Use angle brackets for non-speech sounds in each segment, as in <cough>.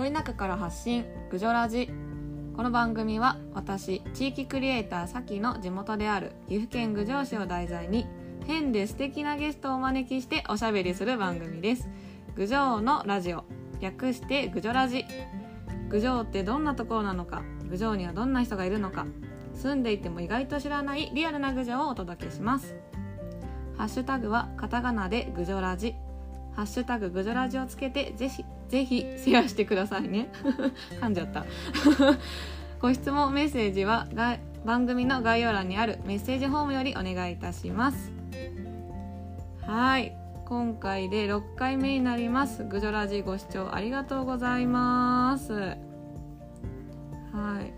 ど田舎から発信。ぐじょラジ。この番組は私地域クリエイターさきの地元である岐阜県郡上市を題材に変で素敵なゲストをお招きしておしゃべりする番組です。郡上のラジオ。略してぐじょラジ。郡上ってどんなところなのか。郡上にはどんな人がいるのか。住んでいても意外と知らないリアルな郡上をお届けします。ハッシュタグはカタカナでぐじょラジ。ハッシュタグぐじょラジをつけてぜひぜひシェアしてくださいね。<laughs> 噛んじゃった。<laughs> ご質問メッセージは番組の概要欄にあるメッセージフォームよりお願いいたします。はい。今回で6回目になります。ぐじょラジご視聴ありがとうございます。はい。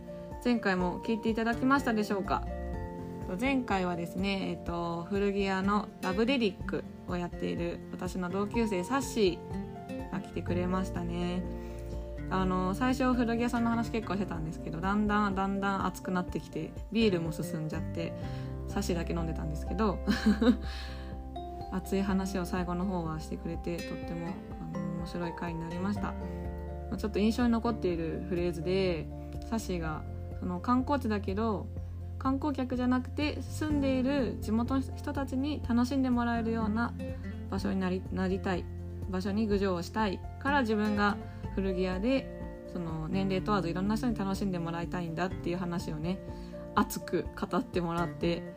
前回も聞いていただきましたでしょうか？前回はですね、えっと、古着屋のラブデリックをやっている私の同級生サッシーが来てくれましたね。あの最初古着屋さんの話結構してたんですけどだんだんだんだん熱くなってきてビールも進んじゃってサッシーだけ飲んでたんですけど <laughs> 熱い話を最後の方はしてくれてとってもあの面白い回になりました。ちょっと印象に残っているフレーズでサッシーがその観光地だけど観光客じゃなくて住んでいる地元の人たちに楽しんでもらえるような場所になりなりたい場所に郡上をしたいから自分が古着屋でその年齢問わずいろんな人に楽しんでもらいたいんだっていう話をね熱く語ってもらって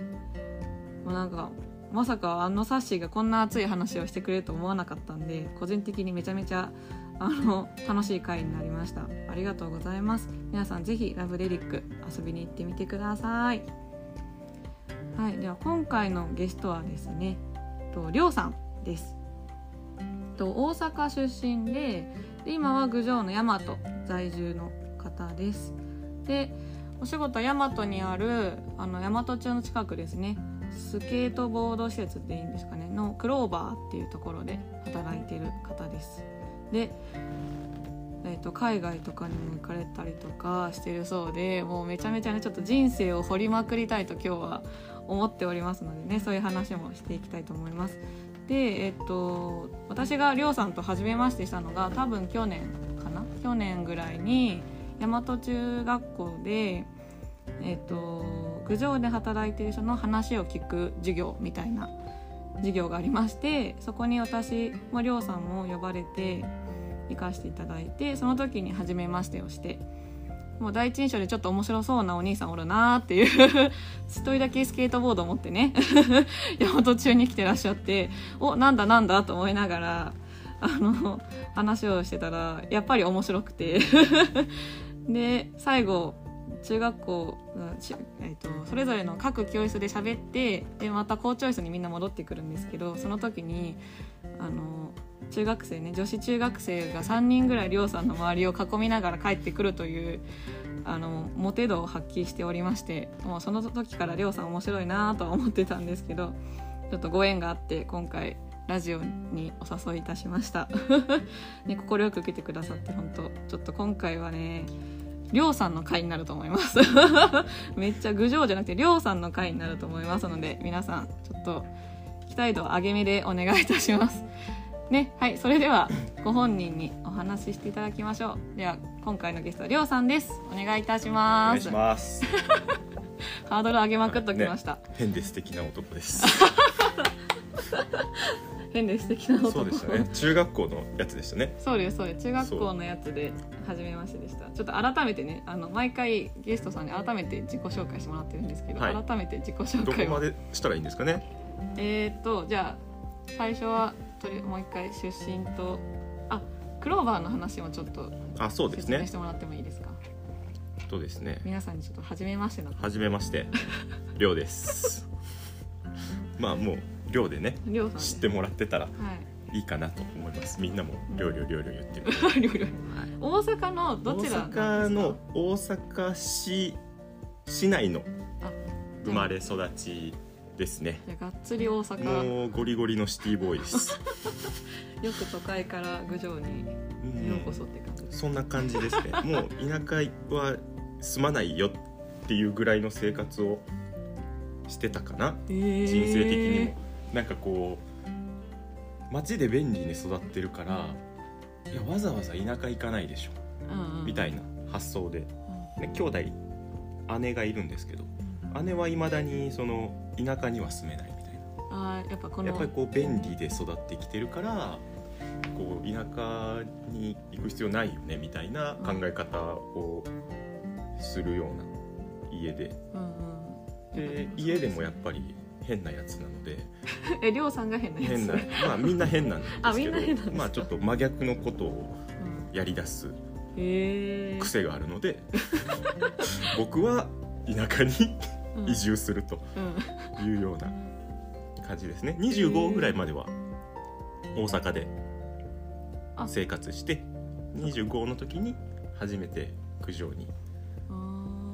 もうなんかまさかあのサッシーがこんな熱い話をしてくれると思わなかったんで個人的にめちゃめちゃあの楽しい回になりました。ありがとうございます。皆さんぜひラブデリック遊びに行ってみてください。はいでは今回のゲストはですねとりょうさんです。と大阪出身でで今は郡上の大和在住の方です。でお仕事は大和にあるあの大和町の近くですね。スケートボード施設でいいんですかねのクローバーっていうところで働いてる方です。で、えー、と海外とかにも行かれたりとかしてるそうでもうめちゃめちゃねちょっと人生を掘りまくりたいと今日は思っておりますのでねそういう話もしていきたいと思います。でえ、ー、と私がりょうさんと初めましてしたのが多分去年かな？去年ぐらいに大和中学校でえっ、ー、と郡上で働いてる人の話を聞く授業みたいな授業がありましてそこに私もりょうさんも呼ばれて行かせていただいてその時に初めましてをしてもう第一印象でちょっと面白そうなお兄さんおるなーっていう一人だけスケートボードを持ってね <laughs> 大和中に来てらっしゃっておなんだなんだと思いながらあの話をしてたらやっぱり面白くて <laughs> で最後中学校、えーと、それぞれの各教室で喋ってでまた校長室にみんな戻ってくるんですけどその時にあの中学生ね女子中学生が3人ぐらい亮さんの周りを囲みながら帰ってくるというあのモテ度を発揮しておりましてもうその時から亮さん面白いなとは思ってたんですけどちょっとご縁があって今回ラジオにお誘いいたしました。<laughs> ね快く受けてくださって本当ちょっと今回はねりょうさんの回になると思います。<laughs> めっちゃ郡上じゃなくてりょうさんの回になると思いますので皆さんちょっと期待度上げ目でお願いいたします。ねはいそれではご本人にお話ししていただきましょう。では今回のゲストはりょうさんです。お願いいたします。お願いします。<laughs> ハードル上げまくっときました、ね、変で素敵な男です。<laughs> 変で素敵な男。そうでしたね。中学校のやつでしたね。そうですそうです。中学校のやつで初めましてでした。ちょっと改めてねあの毎回ゲストさんに改めて自己紹介してもらってるんですけど、はい、改めて自己紹介どこまでしたらいいんですかね？えー、っとじゃあ最初はとりもう一回出身とあクローバーの話もちょっとあそうですね。してもらってもいいですか？そうですね。皆さんにちょっと初めましての。初めまして。<laughs> りょうです。まあもう量でね知ってもらってたらい。いかなと思います、みんなも量量量量言ってる。大阪のどちら大阪の大阪市市内の生まれ育ちですね。がっつり大阪。もうゴリゴリのシティボーイです。<laughs> よく都会から郡上にようこそって感じ、うん、そんな感じですね。<laughs> もう田舎は住まないよっていうぐらいの生活をしてたかな、えー、人生的にも。なんかこう街で便利に育ってるからいやわざわざ田舎行かないでしょ。うんうん。みたいな発想で、ね、兄弟姉がいるんですけど姉はいまだにその田舎には住めないみたいあーやっぱこのなやっぱりこう便利で育ってきてるからこう田舎に行く必要ないよねみたいな考え方をするような家で。うんうんで家でもやっぱり変なやつなので。<laughs> えりょうさんが変なやつ。変なまあみんな変なんです <laughs> あみんなけ変なんですどまあちょっと真逆のことをうん。やりだす癖があるので <laughs> 僕は田舎にうん移住するとうん。いうような感じですね。25ぐらいまでは大阪であ。生活して25の時に初めて九条に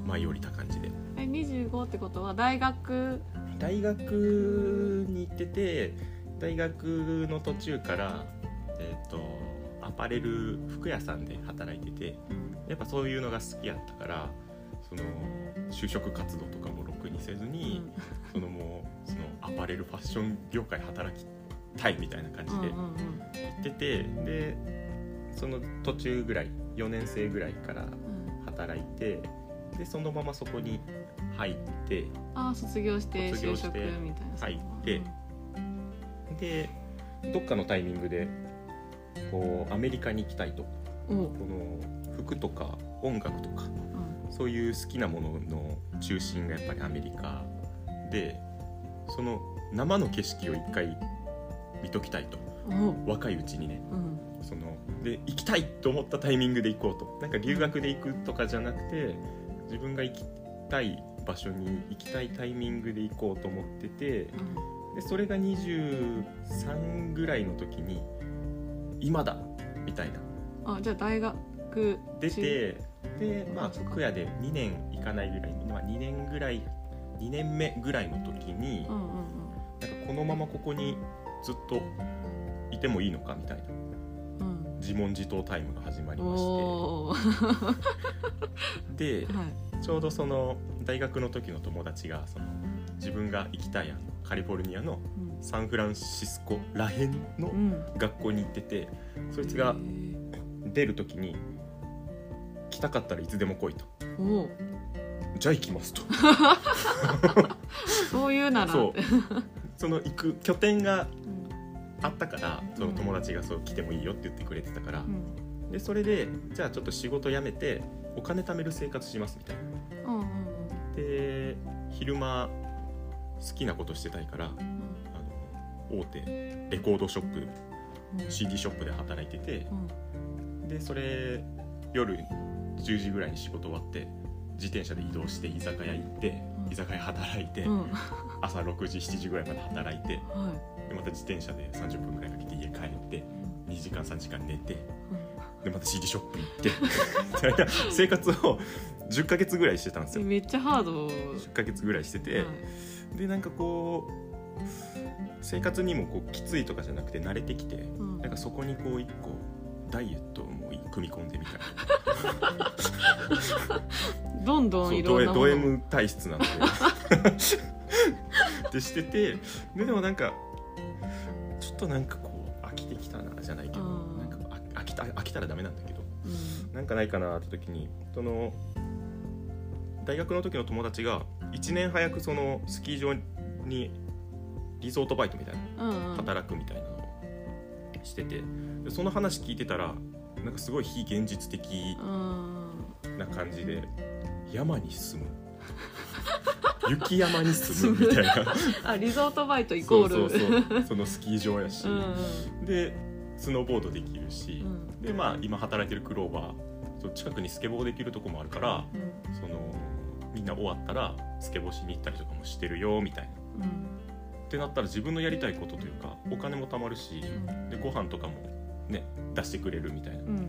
舞い降りた感じで。え25ってことは大学？大学に行ってて大学の途中からえっ、とアパレル服屋さんで働いててやっぱそういうのが好きやったからその就職活動とかもにせずに、そのもうそのアパレルファッション業界働きたいみたいな感じで行うんうんうん。ってて、でその途中ぐらい4年生ぐらいからうん。働いてでそのままそこに入ってあー卒業して卒業就職してみたいな。入ってでどっかのタイミングでこうアメリカに行きたいと。この服とか音楽とかうんそういう好きなものの中心がやっぱりアメリカでその生の景色を一回見ときたいと。おう。若いうちにね。うん。そので行きたいと思ったタイミングで行こうと。なんか留学で行くとかじゃなくて自分が行きたい場所に行きたいタイミングで行こうと思っててでそれが23ぐらいの時に今だみたいな。あじゃあ大学出てでまあ服屋で2年いかないぐらい、まあ、2年ぐらい2年目ぐらいの時にうんうんなんかこのままここにずっといてもいいのかみたいな。うん。うん自問自答タイムが始まりまして。で <laughs> はい。ちょうどその大学の時の友達がその自分が行きたいあのカリフォルニアのサンフランシスコらへんのうん。うん学校に行っててそいつが出る時に来たかったらいつでも来いと。おう。じゃあ行きますと。<laughs> そういうなら。そう。その行く拠点がうん。あったからその友達がそう来てもいいよって言ってくれてたから。うん。でそれでじゃあちょっと仕事辞めてお金貯める生活しますみたいな。うんうんで昼間好きなことしてたいからうん。あの大手レコードショップうん。CD ショップで働いててうん。でそれ夜10時ぐらいに仕事終わって自転車で移動して居酒屋行ってうん。居酒屋働いてうん。朝6時7時ぐらいまで働いて <laughs> はでまた自転車で30分ぐらいかけて家帰ってい2時間3時間寝てうん。でまた CD ショップ行って <laughs> 生活を10ヶ月ぐらいしてたんですよ。うんめっちゃハード。10ヶ月ぐらいしてて、はい。でなんかこう生活にもこうきついとかじゃなくて慣れてきてうん。なんかそこにこう一個ダイエットも組み込んでみたい。な <laughs> どんどんいろんなド M 体質なので。<laughs> でしててででもなんかちょっとなんかこう飽きてきたなじゃないけどうんなんかあ飽きた飽きたらダメなんだけどうん。なんかないかなって時にその大学の時の友達が1年早くそのスキー場にリゾートバイトみたいなうんうん。働くみたいなのをしててでその話聞いてたらなんかすごい非現実的うん。な感じで山に住む。<laughs> 雪山に住むみたいな。<laughs> あリゾートバイトイコール。そうそうそう。そのスキー場やし、うんでスノーボードできるし。う、ん。でまあ今働いてるクローバー近くにスケボーできるとこもあるからうん。そのみんな終わったらスケボーしに行ったりとかもしてるよみたいな。うん。ってなったら自分のやりたいことというかお金も貯まるしでご飯とかもね出してくれるみたいな。うんうん。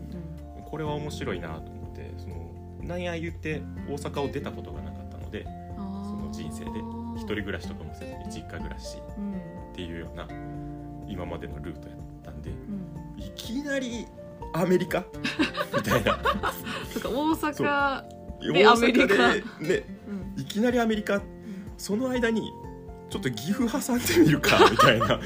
これは面白いなと思ってそのなんや言って大阪を出たことがなかったのでその人生で一人暮らしとかもせずに実家暮らしうん。っていうような今までのルートやったんでうん。いきなりアメリカ？<laughs> みたいな。そっか大阪大でアメリカ。ねうん。いきなりアメリカ？その間にちょっと岐阜挟んでみるかみたいな。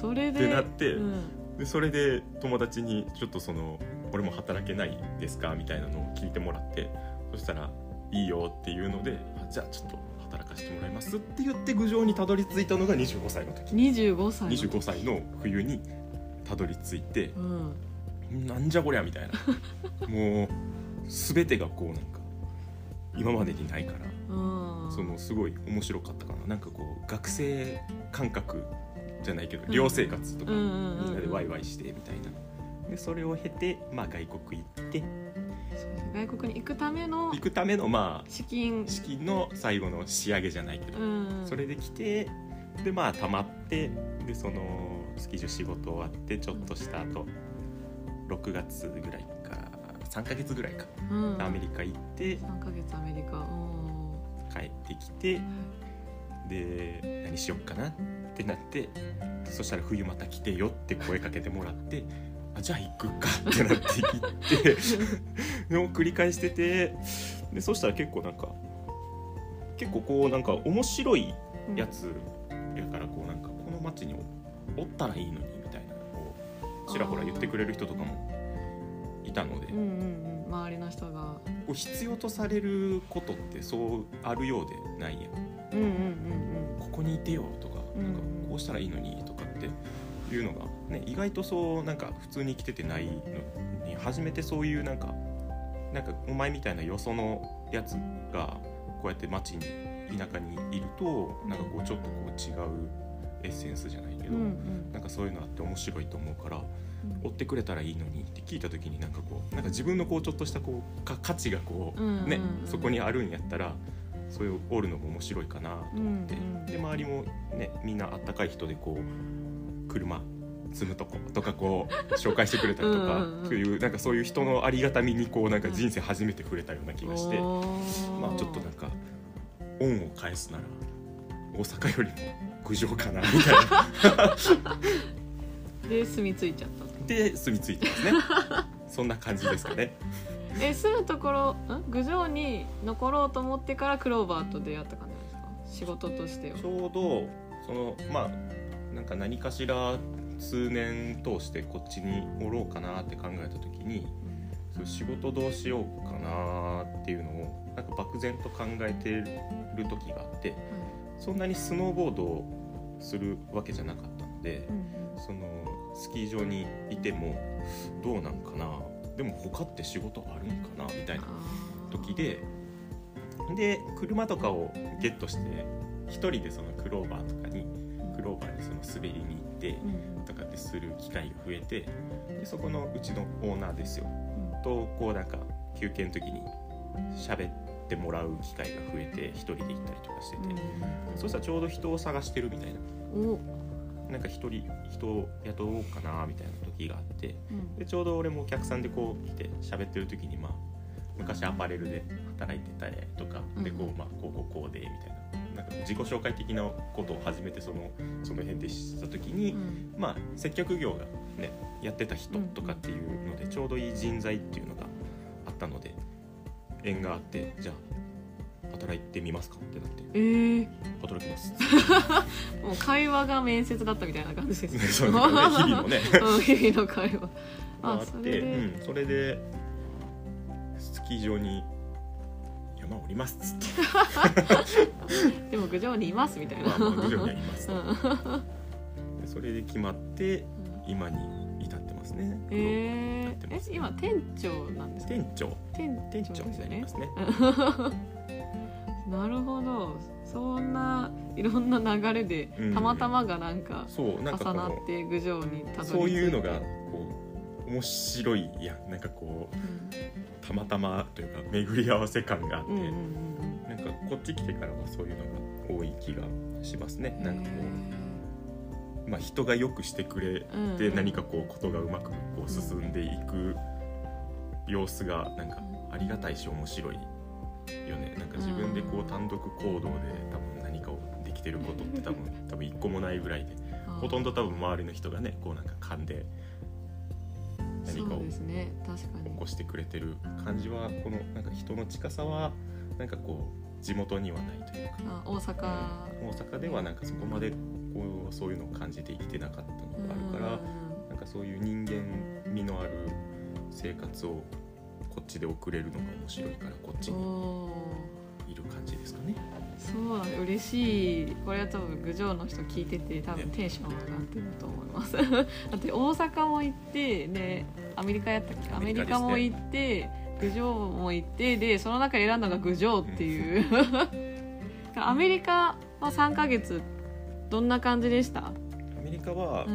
それでってなってうんでそれで友達にちょっとその俺も働けないですかみたいなのを聞いてもらってそしたらいいよっていうのであじゃあちょっと働かせてもらいますって言って郡上にたどり着いたのが25歳の時。25歳の時。25歳の冬にたどり着いてうん。なんじゃこりゃみたいな。<laughs> もう全てがこうなんか今までにないからうん。そのすごい面白かったかな。なんかこう学生感覚じゃないけどうん。寮生活とかみんなでワイワイしてみたいな。でそれを経て、まあ、外国行って。外国に行くための行くためのま資金。あ式の最後の仕上げじゃないけど、うん。それで来てでまあたまってでそのスキー場仕事終わってちょっとした後6月ぐらいから3ヶ月ぐらいかうん。アメリカ行って3ヶ月アメリカ。うん。帰ってきてで何しよっかなってなってそしたら冬また来てよって声かけてもらってあじゃあ行くかってなって行って <laughs> でも繰り返しててでそしたら結構なんか結構こうなんか面白いうんやつやからこうなんかこの街におったらいいのにみたいなこうちらほら言ってくれる人とかもいたのでうんうんうん周りの人が。こう必要とされることってそうあるようでないやん。うんうんうんここにいてよとなんかこうしたらいいのにとかっていうのが、ね、意外とそうなんか普通に生きててないのに初めてそういうなんかなんかお前みたいなよそのやつがこうやって街に田舎にいるとなんかこうちょっとこう違うエッセンスじゃないけど、うんうん。なんかそういうのあって面白いと思うからうん。追ってくれたらいいのにって聞いた時になんかこうなんか自分のこうちょっとしたこうか価値がこう、ねそこにあるんやったらそういうおるのも面白いかなと思って、うんうんで周りもねみんなあったかい人でこう車積むとことかこう紹介してくれたりとかうんうんうん。そういうなんかそういう人のありがたみにこうなんか人生初めて触れたような気がして、おー。まあちょっとなんか恩を返すなら大阪よりも郡上かなみたいな。<laughs> で住み着いちゃったで住み着いてますね。そんな感じですかねえ住むところん？郡上に残ろうと思ってからクローバーと出会った感じなんですか？仕事としては。ちょうどそのまあなんか何かしら数年通してこっちにおろうかなって考えた時にそう仕事どうしようかなっていうのをなんか漠然と考えてる時があってそんなにスノーボードをするわけじゃなかったのでうんうん。そのスキー場にいてもどうなんかなでも他って仕事あるんかなみたいな時でで車とかをゲットして一人でそのクローバーとかにクローバーにその滑りに行ってうん。とかってする機会が増えてでそこのうちのオーナーですよ。うん。とこうなんか休憩の時に喋ってもらう機会が増えて一人で行ったりとかしてて、そしたらちょうど人を探してるみたいな。なんか一人人を雇おうかなみたいな時があってうん。でちょうど俺もお客さんでこう来て喋ってる時にまあ昔アパレルで働いてたりとかでこうまあこうこうこうでみたいな。なんか自己紹介的なことを初めてそのその辺で知った時に、うん。まあ接客業がねやってた人とかっていうのでちょうどいい人材っていうのがあったので縁があってじゃあ働いてみますか？ってなって。えー、働きます。<laughs> もう会話が面接だったみたいな感じですね。<laughs> そうだね。日々のね。<laughs> うん日々の会話。がああってそれで、うん、それでスキー場に山降りますっつって。でも郡上にいますみたいな、まあ、まあ郡上にはいます。とうん。でそれで決まって今に至ってますね。えー、え今店長なんですか？店長。店店長になりますねなるほど。そんないろんな流れでうん。たまたまがなんか重なこって郡上にたどり着いて。のそういうのがこう面白いやんなんかこうたまたまというか巡り合わせ感があって、うんうんうんなんかこっち来てからはそういうのが多い気がしますね。うんなんかこう、まあ、人がよくしてくれてうん。うん何かこうことがうまくこう進んでいく様子がなんかありがたいし面白いよね。なんか自分でこう単独行動で多分何かをできてることって多分 <laughs> 多分一個もないぐらいでほとんど多分周りの人がねこうなんか勘で何かを起こしてくれてる感じはこのなんか人の近さはなんかこう地元にはないというか。あ大阪。大阪ではなんかそこまでこうそういうのを感じて生きてなかったのがあるからなんかそういう人間味のある生活をこっちで送れるのが面白いからこっちにいる感じですかね。そうなんだ嬉しい。これは多分郡上の人聞いてて多分ね。テンション上がってると思います。<laughs> だって大阪も行ってでアメリカやったっけ？アアメメリリカも行って郡上も行ってでその中で選んだのが郡上っていう。<laughs> <laughs> アメリカは3ヶ月どんな感じでした？アメリカはうん。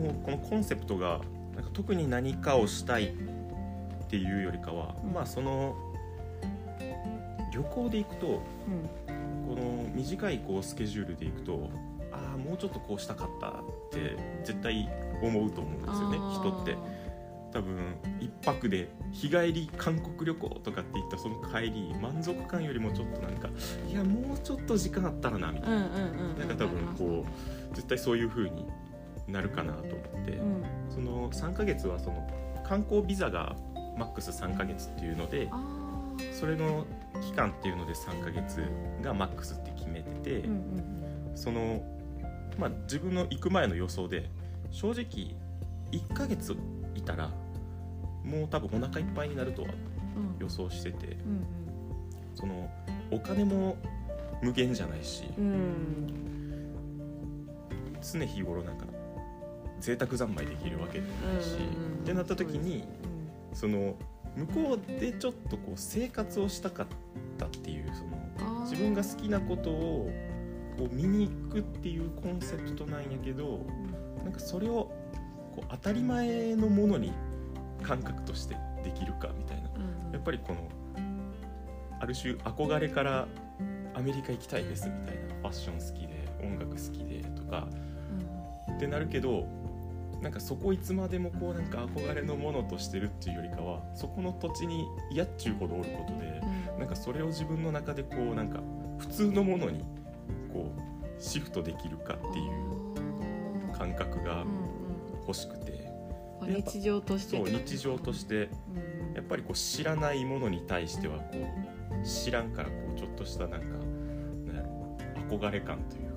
もうこのコンセプトがなんか特に何かをしたいっていうよりかは、うん。まあその旅行で行くとうん。この短いこうスケジュールで行くとああもうちょっとこうしたかったって絶対思うと思うんですよね人って。多分一泊で日帰り韓国旅行とかって言ったその帰り満足感よりもちょっとなんかいやもうちょっと時間あったらなみたいな、うんうんうんなんか多分こう絶対そういう風になるかなと思って、うん。その3ヶ月はその観光ビザがマックス3ヶ月っていうのであそれの期間っていうので3ヶ月がマックスって決めてて、ーうんうん。そのまあ自分の行く前の予想で正直1ヶ月いたらもう多分お腹いっぱいになるとはうん。予想しててうんそのお金も無限じゃないしうん。うん常日頃なんか贅沢三昧できるわけでもないし、うんうんってなった時にその向こうでちょっとこう生活をしたかったっていうその自分が好きなことをこう見に行くっていうコンセプトなんやけどなんかそれをこう当たり前のものに感覚としてできるかみたいな。やっぱりこのある種憧れからアメリカ行きたいですみたいな。ファッション好きで音楽好きでとかってなるけどなんかそこいつまでもこうなんか憧れのものとしてるっていうよりかはそこの土地に嫌っちゅうほどおることでなんかそれを自分の中でこうなんか普通のものにこうシフトできるかっていう感覚が欲しくて。日常として。そう日常としてうん。やっぱりこう知らないものに対してはこう知らんからこうちょっとしたなんかなんやろ憧れ感という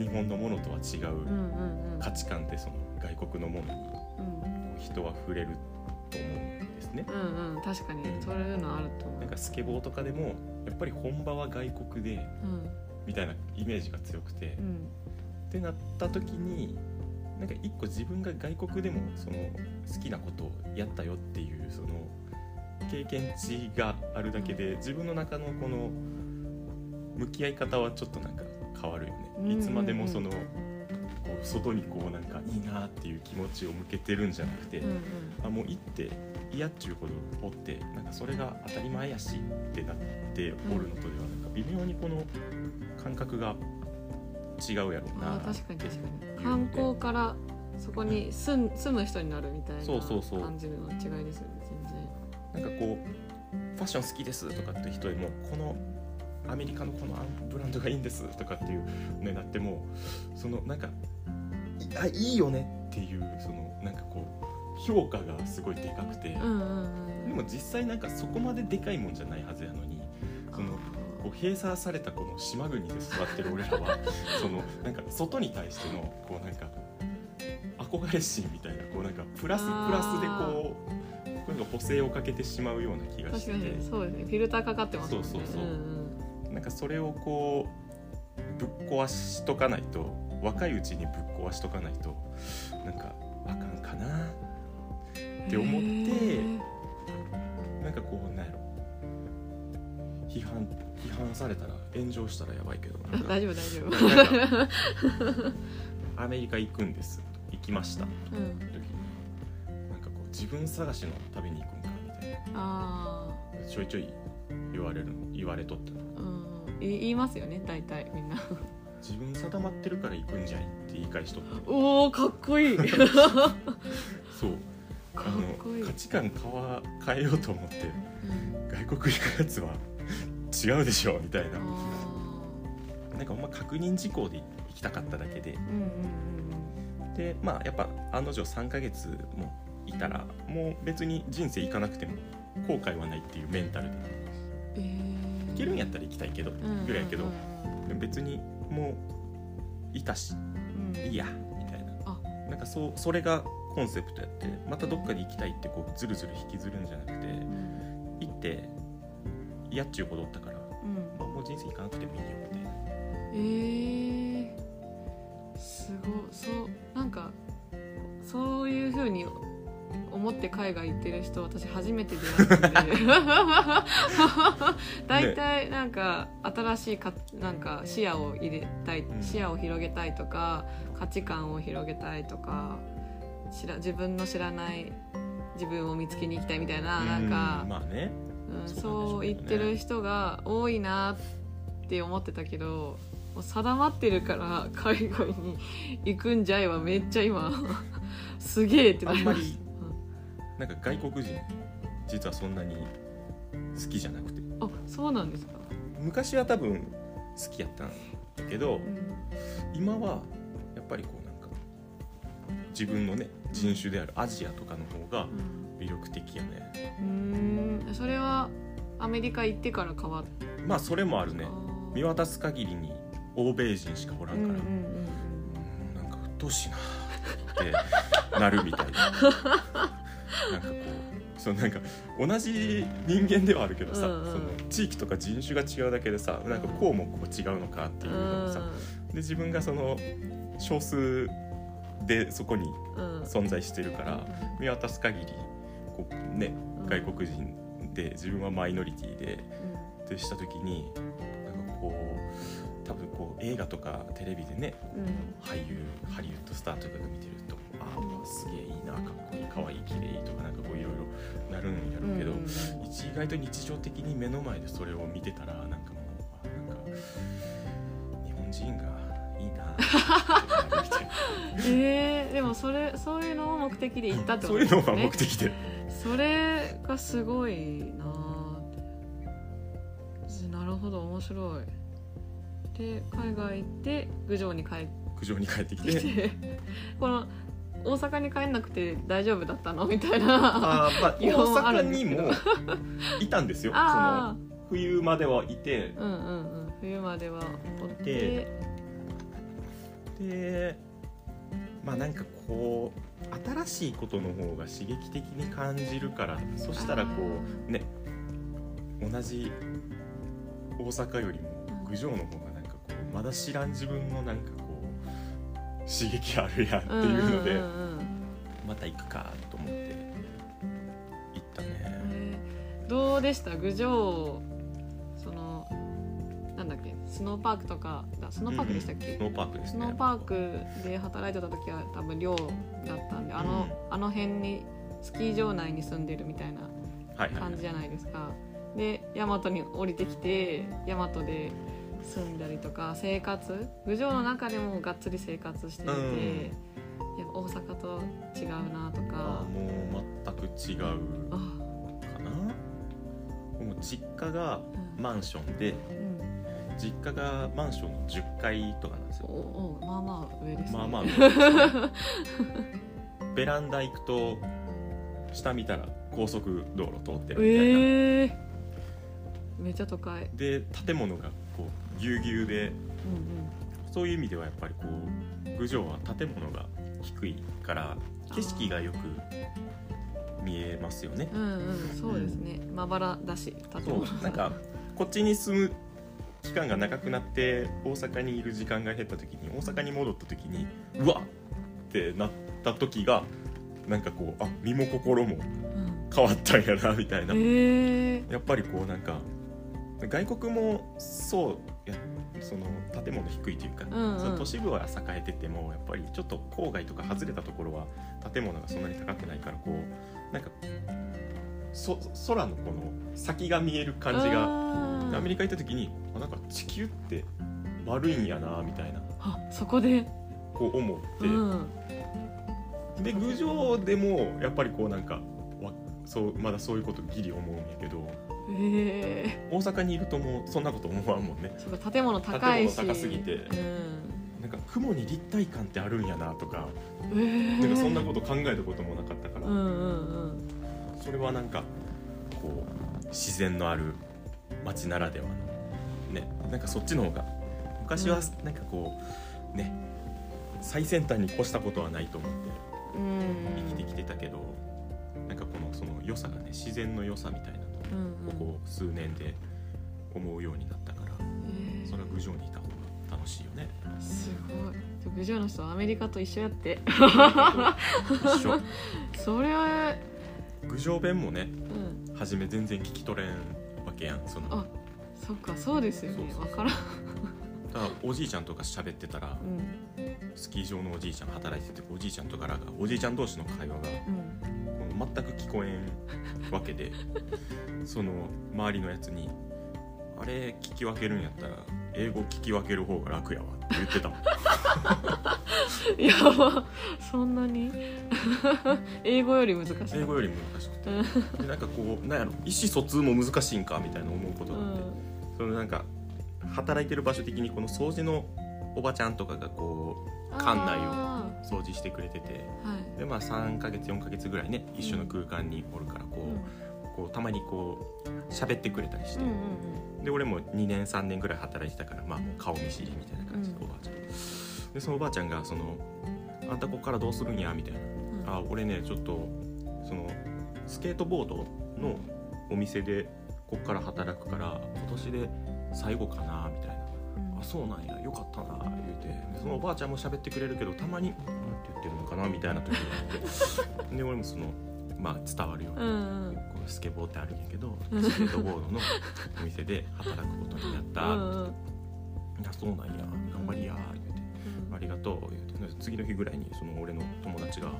日本のものとは違う価値観でその外国のものに人は触れると思うんですね。うんうん確かに。そういうのあると思う。なんかスケボーとかでもやっぱり本場は外国でうん。みたいなイメージが強くて、うんってなった時になんか一個自分が外国でもその好きなことをやったよっていうその経験値があるだけで自分の中のこの向き合い方はちょっとなんか変わるようんうんうん。ね。いつまでもそのこう外にこうなんかいいなっていう気持ちを向けてるんじゃなくて、うんあもう行って嫌っちゅうほどおってなんかそれが当たり前やしってなっておるのとではなんか微妙にこの感覚が違うやろうな確かに確かに。観光からそこに住ん住む人になるみたいな感じの違いですよね全然。なんかこうファッション好きですとかって人よりもこのアメリカのこのブランドがいいんですとかっていうねなってもそのなんかいあいいよねっていうそのなんかこう評価がすごいでかくて、うんうんうん。でも実際なんかそこまででかいもんじゃないはずやのにそのこう閉鎖されたこの島国で育ってる俺らは <laughs> そのなんか外に対してのこうなんか憧れ心みたいなこうなんかプラスプラスでこうこういうの補正をかけてしまうような気がして。そうですね。フィルターかかってますね。そうそうそう。んんなんかそれをこうぶっ壊しとかないと若いうちにぶっ壊しとかないとなんかあかんかなって思ってなんかこうなんやろ。批判批判されたら炎上したらやばいけど <laughs> 大丈夫大丈夫。アメリカ行くんです。行きました。うん。なんかこう自分探しの旅に行くんかみたいあなちょいちょい言われる言われとったあうん。い言いますよね大体みんな。自分定まってるから行くんじゃいって言い返しとったおおかっこいい。そう。あの価値観変わ変えようと思ってうん。外国行くやつは違うでしょみたいな。あなんかほんま確認事項で行きたかっただけで。ーうんうんでまあやっぱ案の定3ヶ月もいたらもう別に人生行かなくても後悔はないっていうメンタルで。うんえー。行けるんやったら行きたいけどぐらいやけど別にもういたしいいやみたいな。あ。なんかそうそれがコンセプトやってまたどっかで行きたいってこうずるずる引きずるんじゃなくてうん。行って嫌っちゅうことおったから、うん。まあ、もう人生行かなくてもいいよみたいな。えー、すごいそうなんかそういうふうに思って海外行ってる人私初めて出会ったんで大体なんか新しいかなんか視野を入れたい、うん。視野を広げたいとか価値観を広げたいとか知ら自分の知らない自分を見つけに行きたいみたいななんかうん、まあね。うん、そう言ってる人が多いなって思ってたけどもう定まってるから海外に行くんじゃいはめっちゃ今すげえってなりましなんか外国人実はそんなに好きじゃなくて。たあそうなんですか、昔は多分好きやったんだけどうん。今はやっぱりこうなんか自分のね人種であるアジアとかの方が魅力的やね。うん、うーん。それはアメリカ行ってから変わっまあそれもあるた、ね見渡す限りに欧米人しかおらんから、うんうんうん。うんなんか鬱陶しいなってなるみたい。な <laughs> <laughs> なんかこうそのなんか同じ人間ではあるけどさ、うんうん。その地域とか人種が違うだけでさなんかこうもこう違うのかっていうのをさ、で自分がその少数でそこにうん。うん存在してるから見渡す限りこうねうん。外国人で自分はマイノリティでってした時になんかこう多分こう映画とかテレビでねうんうん。俳優ハリウッドスターとかが見てるとああすげえいいなかっこいいかわいい綺麗とかなんかこういろいろなるんやろうけど、うんうんうん。意外と日常的に目の前でそれを見てたらなんかもうあなんか日本人がいいな <laughs> えー、でもそれそういうのを目的で行ったってことですね。そういうのが目的で。それがすごいなーって。なるほど面白い。で海外行って郡上に帰っ苦情に帰ってきて。きてて。この大阪に帰んなくて大丈夫だったの？みたいなあー、まあ、<laughs> 大阪にもいたんですよ。そあの冬まではいて。あうんうんうん。冬まではおって。ででまあなんかこう新しいことの方が刺激的に感じるからそしたらこうね同じ大阪よりも郡上の方がなんかこうまだ知らん自分のなんか刺激あるやんっていうので、んんうんうん。また行くかと思って行ったね。えーどうでした？郡上そのなんだっけ？スノーパークとかだスノーパークでしたっけ、スノーパークですね。スノーパークで働いてた時は多分寮だったんであの,、うん。あの辺にスキー場内に住んでるみたいなはいはい。感じじゃないですか。で大和に降りてきて大和で住んだりとか生活郡上の中でもがっつり生活していて、うん。やっぱ大阪と違うなとあかーもう全く違うかあな？もう実家がうん。マンションでうん。実家がマンションの10階とかなんですおよおまあまあ上ですね。まあまあ上ですね。<laughs> ベランダ行くと下見たら高速道路通ってるみたいな、ええめっちゃ都会。で建物がぎゅうぎゅうで。うんそういう意味ではやっぱりこう郡上は建物が低いから景色がよく見えますよね。うんうん。うんそうですね。まばらだし建そ物うなんかこっちに住む期間が長くなって大阪にいる時間が減った時に大阪に戻った時にうわっってなった時がなんかこうあ身も心もうん。変わったんやなみたいな。ええやっぱりこうなんか外国もそうやその建物低いというか、うんうん。その都市部は栄えててもやっぱりちょっと郊外とか外れたところは建物がそんなに高くないからこうなんかそ空のこの先が見える感じががアメリカ行った時にあなんか地球って丸いんやなみたいな。あそこで、こう思って、うん、で郡上でもやっぱりこうなんかわそうまだそういうことギリ思うんやけどええ大阪にいるともうそんなこと思わんもんね。そうか建物高いし。建物高すぎて。うん。なんか雲に立体感ってあるんやなとか。ええなんかそんなこと考えたこともなかったから、うんうんうん。それはなんかこう自然のある街ならではの。ね。なんかそっちの方が昔はうん。なんかこうね。最先端に越したことはないと思っうん。生きてきてたけど、なんかこのその良さがね自然の良さみたいなここ数年で思うようになったから、えー。それは郡上にいた方が楽しいよね。すごい。郡上の人はアメリカと一緒やって。一緒。<laughs> それは。郡上弁もねうん。初め全然聞き取れんわけやんその。あそっかそうですよね。わからん。ただおじいちゃんとか喋ってたらうん。スキー場のおじいちゃん働いてておじいちゃんとからがおじいちゃん同士の会話がうん全く聞こえんわけでその周りのやつに「あれ聞き分けるんやったら英語聞き分ける方が楽やわ」って言ってたもん。<laughs> やばそんなに？<laughs> 英語より難しい。英語より難しくて。うんでなんかこうなんやろ意思疎通も難しいんかみたいな思うことがあって、そのなんか働いてる場所的にこの掃除のおばちゃんとかがこう館内をあ掃除してくれてて。ーはい。でまあ3ヶ月4ヶ月ぐらいね一緒の空間におるからこう,、うん。こうたまにこう喋ってくれたりして、で俺も2年3年ぐらい働いてたからまあもう顔見知りみたいな感じで、うん。おばあちゃんでそのおばあちゃんがその「あんたここからどうするんや」みたいな。うんあ俺ねちょっとそのスケートボードのお店でこっから働くから今年で最後かなみたいなうん「あそうなんや。よかったな」言うて。でそのおばあちゃんも喋ってくれるけどたまに「なんて言ってるのかな」みたいな時があって。<laughs> で俺もそのまあ伝わるように、うんうん。こうスケボーってあるんやけどうんスケートボードのお店で働くことになった「うんうん。いやそうなんや。頑張りや」言うて「ありがとう」言うて。で次の日ぐらいにその俺の友達が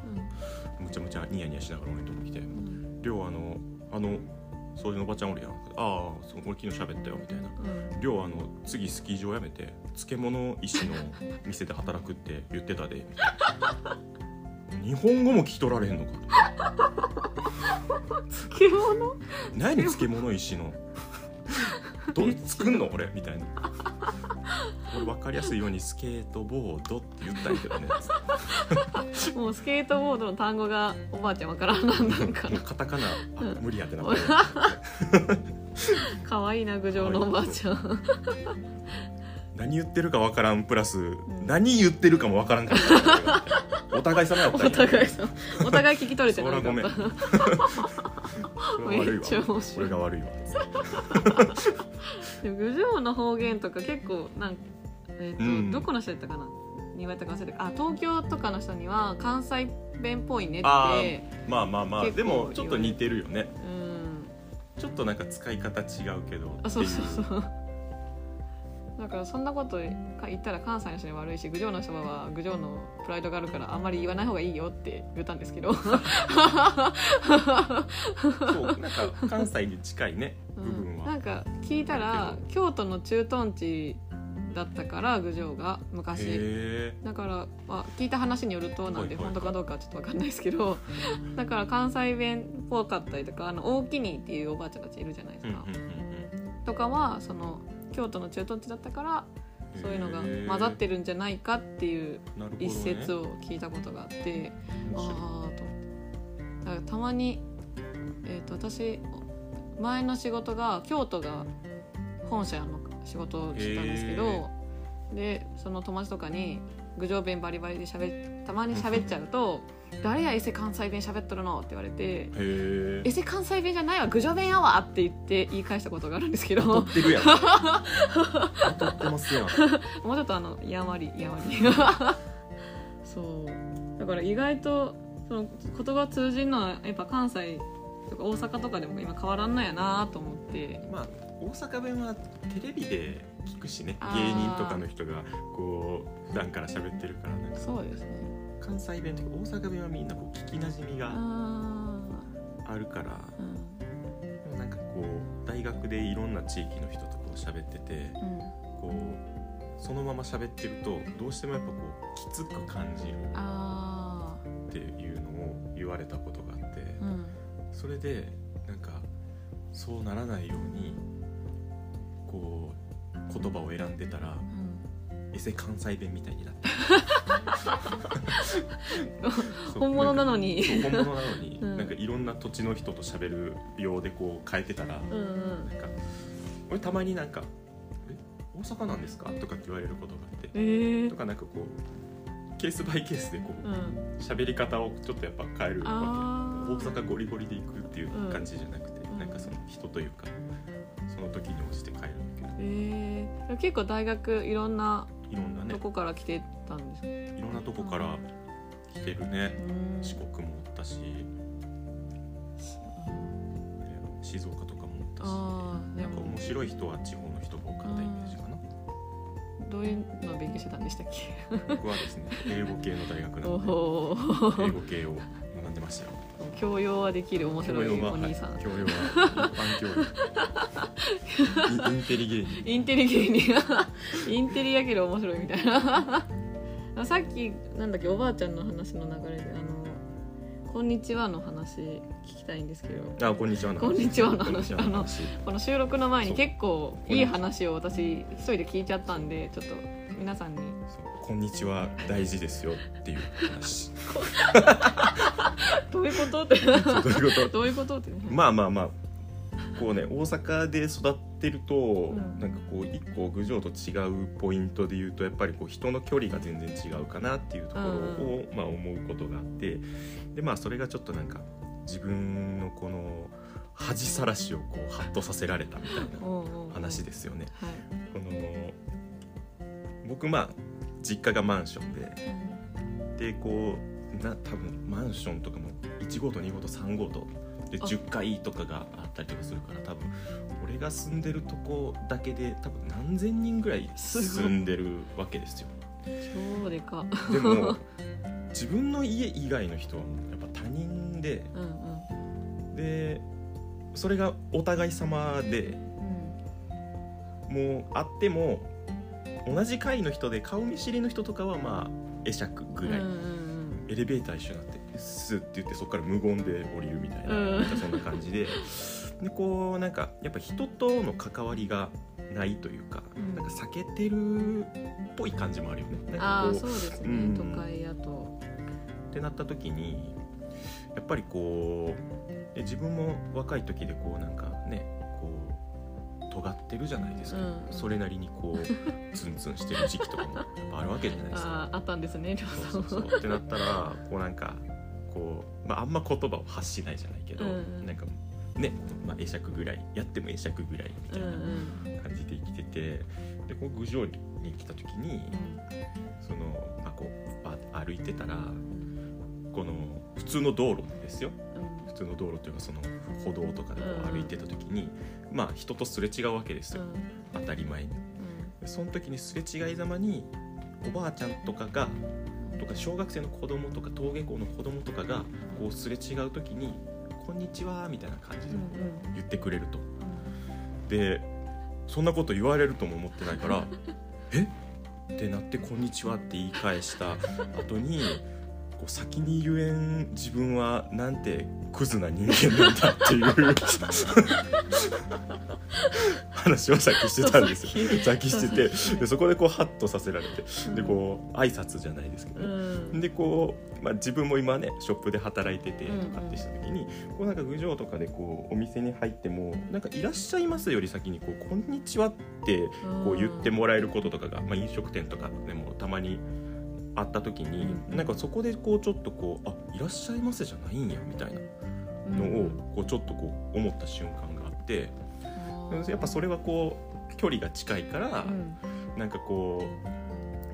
むちゃむちゃニヤニヤしながら俺のとこ来てうんうん「りょうあのあの掃除のおばちゃんおるやん」ああそう俺昨日喋ったよ」みたいな。うん「りょうあの次スキー場辞めて漬物石の店で働くって言ってたで」日本語も聞き取られへんのか漬物？何？漬物石の。どう？作んの？俺みたいな。俺分かりやすいようにスケートボードって言ったんやけどね。もうスケートボードの単語がおばあちゃんわからんなんなんかカタカナ。あうん。無理やってなった。<laughs> 可愛いな郡上のおばあちゃん。何言ってるか分からんプラス、ん。何言ってるかも分からんかった。お互い様やったん <laughs> おや互いさお互い聞き取れてなかっためっちゃわ面白い俺が悪いわ。<laughs> でも郡上の方言とか結構なんえっ、と、うん。どこの人やったかな？に言われたか忘れた。あ東京とかの人には関西弁っぽいねっあてまあまあまあ。でもちょっと似てるよね。うん。ちょっとなんか使い方違うけど。あそうそうそう。だからそんなこと言ったら関西の人に悪いし郡上の人は郡上のプライドがあるからあんまり言わない方がいいよって言ったんですけど、そうなんか関西に近いね部分は、なんか聞いたら京都の駐屯地だったから郡上が昔。へだから、まあ、聞いた話によるとなんで本当かどうかはちょっと分かんないですけどだから関西弁っぽかったりとかあの大きにっていうおばあちゃんたちいるじゃないですか、とかはその京都の駐屯地だったからうんそういうのが混ざってるんじゃないかっていう一説を聞いたことがあって、面白い。ああと思って。だからたまに、えー、と私前の仕事が京都が本社の仕事をしてたんですけどでその友達とかに郡上弁バリバリで喋ったまに喋っちゃうと「誰やエセ関西弁喋っとるの?」って言われてへえ「エセ関西弁じゃないわ郡上弁やわ!」って言って言い返したことがあるんですけど当 <laughs> もうちょっとあのやまりやまり。<laughs> そう。だから意外とその言葉通じるのはやっぱ関西とか大阪とかでも今変わらんのやなと思って。まあ大阪弁はテレビで聞くしね芸人とかの人がこう普段から喋ってるからなんか。そうですね。関西弁とか大阪弁はみんなこう聞きなじみがああるから。あうん。でもなんかこう大学でいろんな地域の人とこう喋っててうん。こうそのまま喋ってるとどうしてもやっぱこうきつく感じるあっていうのを言われたことがあってあうん。それでなんかそうならないようにこう言葉を選んでたらうん。エセ関西弁みたいになって。本物なのに。本物なのに、<laughs> うん。なんかいろんな土地の人と喋るようでこう変えてたら、うんうん。なんか俺たまになんか「え大阪なんですか?」とかって言われることがあって。えー。とかなんかこうケースバイケースでこううん。喋り方をちょっとやっぱ変えるわあけ大阪ゴリゴリで行くっていう感じじゃなくて、うんなんかその人というかその時に応じて変えるんだけえー、結構大学いろんなどいろんなね。とこから来てたんですか、いろんなとこから来てるね。うん。四国もおったし。静岡とかもおったし。なんか面白い人は地方の人が多かったイメージかな。どういうのを勉強してたんでしたっけ？僕はですね英語系の大学なおので。<laughs> お英語系を。学んでましたよ。教養はできる面白いお兄さん、はい教養は一般教養。<laughs> インテリ芸人。インテリ芸人。<laughs> インテリやけど面白いみたいな。<laughs> さっきなんだっけおばあちゃんの話の流れで。あの「こんにちは」の話聞きたいんですけど。あこんにちはの話。こんにちはの話。こんにちはの話。この収録の前に結構いい話を私一人で聞いちゃったんでちょっと皆さんに。こんにちは大事ですよっていう話。<laughs> どういうこと？ってどういうこと？どういうこと？ってね。まあまあまあこうね大阪で育ってると、ん。なんかこう一個郡上と違うポイントで言うとやっぱりこう人の距離が全然違うかなっていうところを、まあ、思うことがあってでまあそれがちょっとなんか自分のこの恥さらしをこうハッとさせられたみたいな話ですよね。はい。この僕まあ実家がマンションででこうな多分マンションとかも1号棟2号棟3号棟であ。10階とかがあったりとかするから多分俺が住んでるとこだけで多分何千人ぐらい住んでるわけですよ。超でか。でも <laughs> 自分の家以外の人はやっぱ他人でうんうん。でそれがお互い様でもう会っても同じ階の人で顔見知りの人とかはまあ会釈ぐらい、うんうんエレベーター一緒になって「スッ」って言ってそこから無言で降りるみたいな,、うん。なんかそんな感じで。でこうなんかやっぱ人との関わりがないというか、うん。なんか避けてるっぽい感じもあるよね。なんかこうああそうですね、うん。都会やと。ってなった時にやっぱりこうで自分も若い時でこうなんかねこう尖ってるじゃないですか、うん。それなりにこう <laughs> ツンツンしてる時期とかもやっぱあるわけじゃないですか。あああったんですねそうそうそう。ってなったらこうなんかこう、まあ、あんま言葉を発しないじゃないけど、うんうん。なんかね、まあ、会釈ぐらいやっても会釈ぐらいみたいうんうん。な感じで生きててでこう郡上に来た時にその、まあ、こうあ歩いてたらこの普通の道路ですよ。うん。普通の道路というかその歩道とかでこうんううん。歩いてた時に、まあ人とすれ違うわけですよ、うん。当たり前に。その時にすれ違いざまにおばあちゃんとかがとか小学生の子供とか登下校の子供とかがこうすれ違う時に「こんにちは」みたいな感じで言ってくれると。でそんなこと言われるとも思ってないから「<laughs> え？ってなって「こんにちは」って言い返した後にこう先に言えん自分はなんてクズな人間なんだっていう <laughs> 話をさっきしてたんですよ。さっき。してて。でそこでこうハッとさせられて。でこう挨拶じゃないですけどうね、ん。でこう、まあ、自分も今ねショップで働いててとかってした時に、こうなんか郡上とかでこうお店に入ってもなんか「いらっしゃいます」より先にこう「こんにちは」ってこう言ってもらえることとかが、まあ、飲食店とかでもたまにあった時に、うんなんかそこでこうちょっとこう「あいらっしゃいませ」じゃないんやみたいなのをこうちょっとこう思った瞬間があってやっぱそれはこう距離が近いから。うんなんかこ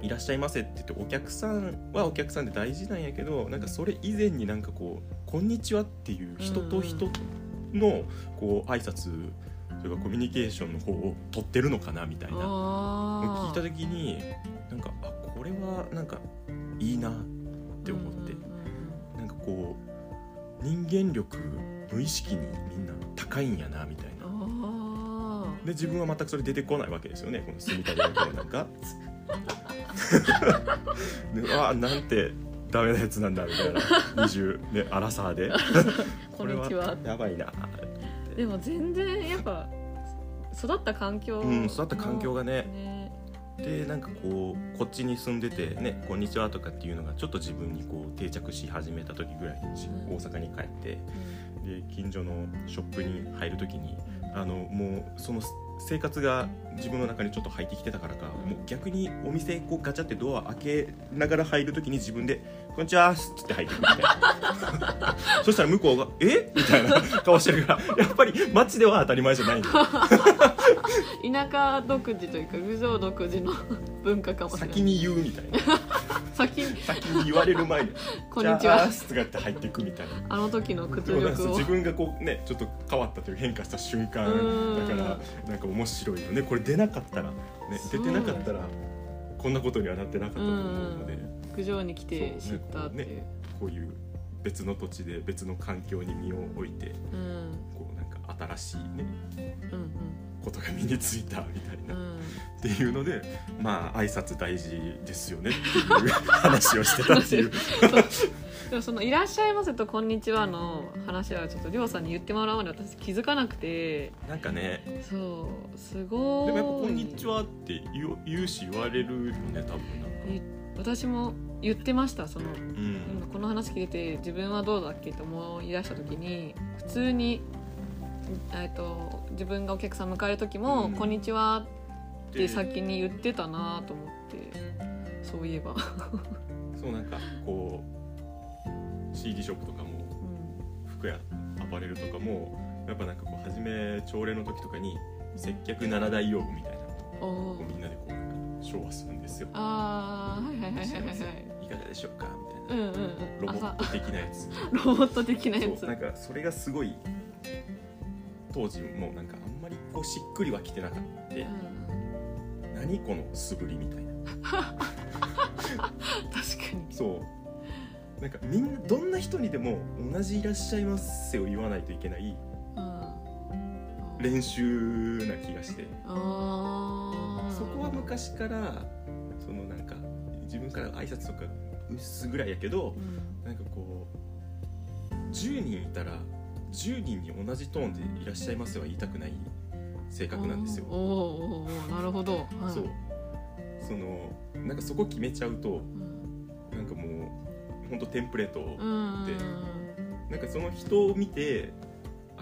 う「いらっしゃいませ」って言ってお客さんはお客さんで大事なんやけどなんかそれ以前になんかこう「こんにちは」っていう人と人のこう挨拶というかコミュニケーションの方を取ってるのかなみたいなあ聞いた時になんかあこれはなんかいいなって思ってなんかこう人間力無意識にみんな高いんやなみたいな。あで自分は全くそれ出てこないわけですよね。この住みたりだけなんか。<laughs> であなんてダメなやつなんだみたいな。20ねアラサーで。<laughs> こんにちは。やばいな。でも全然やっぱ育った環境うん育った環境がね。ね。でなんかこうこっちに住んでてね「こんにちは」とかっていうのがちょっと自分にこう定着し始めた時ぐらいにうん。大阪に帰って。で近所のショップに入る時にあのもうその生活が自分の中にちょっと入ってきてたからか、うん。もう逆にお店こうガチャってドア開けながら入る時に自分で「こんにちは」っつって入ってくるみたいな。<laughs> そしたら向こうが「え？みたいな顔してるからやっぱり街では当たり前じゃないんだよ田舎独自というか郡上独自の <laughs> 文化かもしれない。先に言うみたいな。先に。先に言われる前に「<laughs> こんにちは。じゃあ」とかって入っていくみたいな。あの時の屈辱を。自分がこうねちょっと変わったという変化した瞬間うんだからなんか面白いよね。これ出なかったら、ね、出てなかったらこんなことにはなってなかったと思うので、郡上に来て知ったっていう、ね。こういう別の土地で別の環境に身を置いてうん。こうなんか新しいね。うんことが身についたみたいな、うん。うんっていうのでまあ挨拶大事ですよねっていう話をしてたっていう。<laughs> <laughs> でもその「いらっしゃいませ」と「こんにちは」の話はちょっとりょうさんに言ってもらうまで私気づかなくて。なんかね。そう。すごい。でもやっぱ「こんにちは」って言う言うし言われるよね多分なんか。い私も言ってました。そのうん。今この話聞いてて自分はどうだっけと思い出した時に普通に、えっと自分がお客さん迎える時も「うん。こんにちは」ってで先に言ってたなと思ってそういえば、そうなんかこう CD ショップとかもうん。服やアパレルとかもやっぱなんかこう初め朝礼の時とかに接客七大用語みたいなおのをーみんなでこうなんか昭和するんですよ。あーはいはいはいはいはいはい。いかがでしょうか？みたいな。うんうんうん。ロボッ朝ト的なやつ。ロボット的なやつ。なんかそれがすごい当時もなんかあんまりこうしっくりはきてなかった。うん何この素振りみたいな。<laughs> 確かに。そう。なんかみんなどんな人にでも同じ「いらっしゃいませ」を言わないといけないうん。練習な気がして。そこは昔からそのなんか自分から挨拶とか薄ぐらいやけどうん。なんかこう10人いたら10人に同じトーンで「いらっしゃいませ」は言いたくない性格なんですよ。おー。おーおなるほど、はい、そう。そのなんかそこ決めちゃうとうん。なんかもうほんとテンプレートで。なんかその人を見て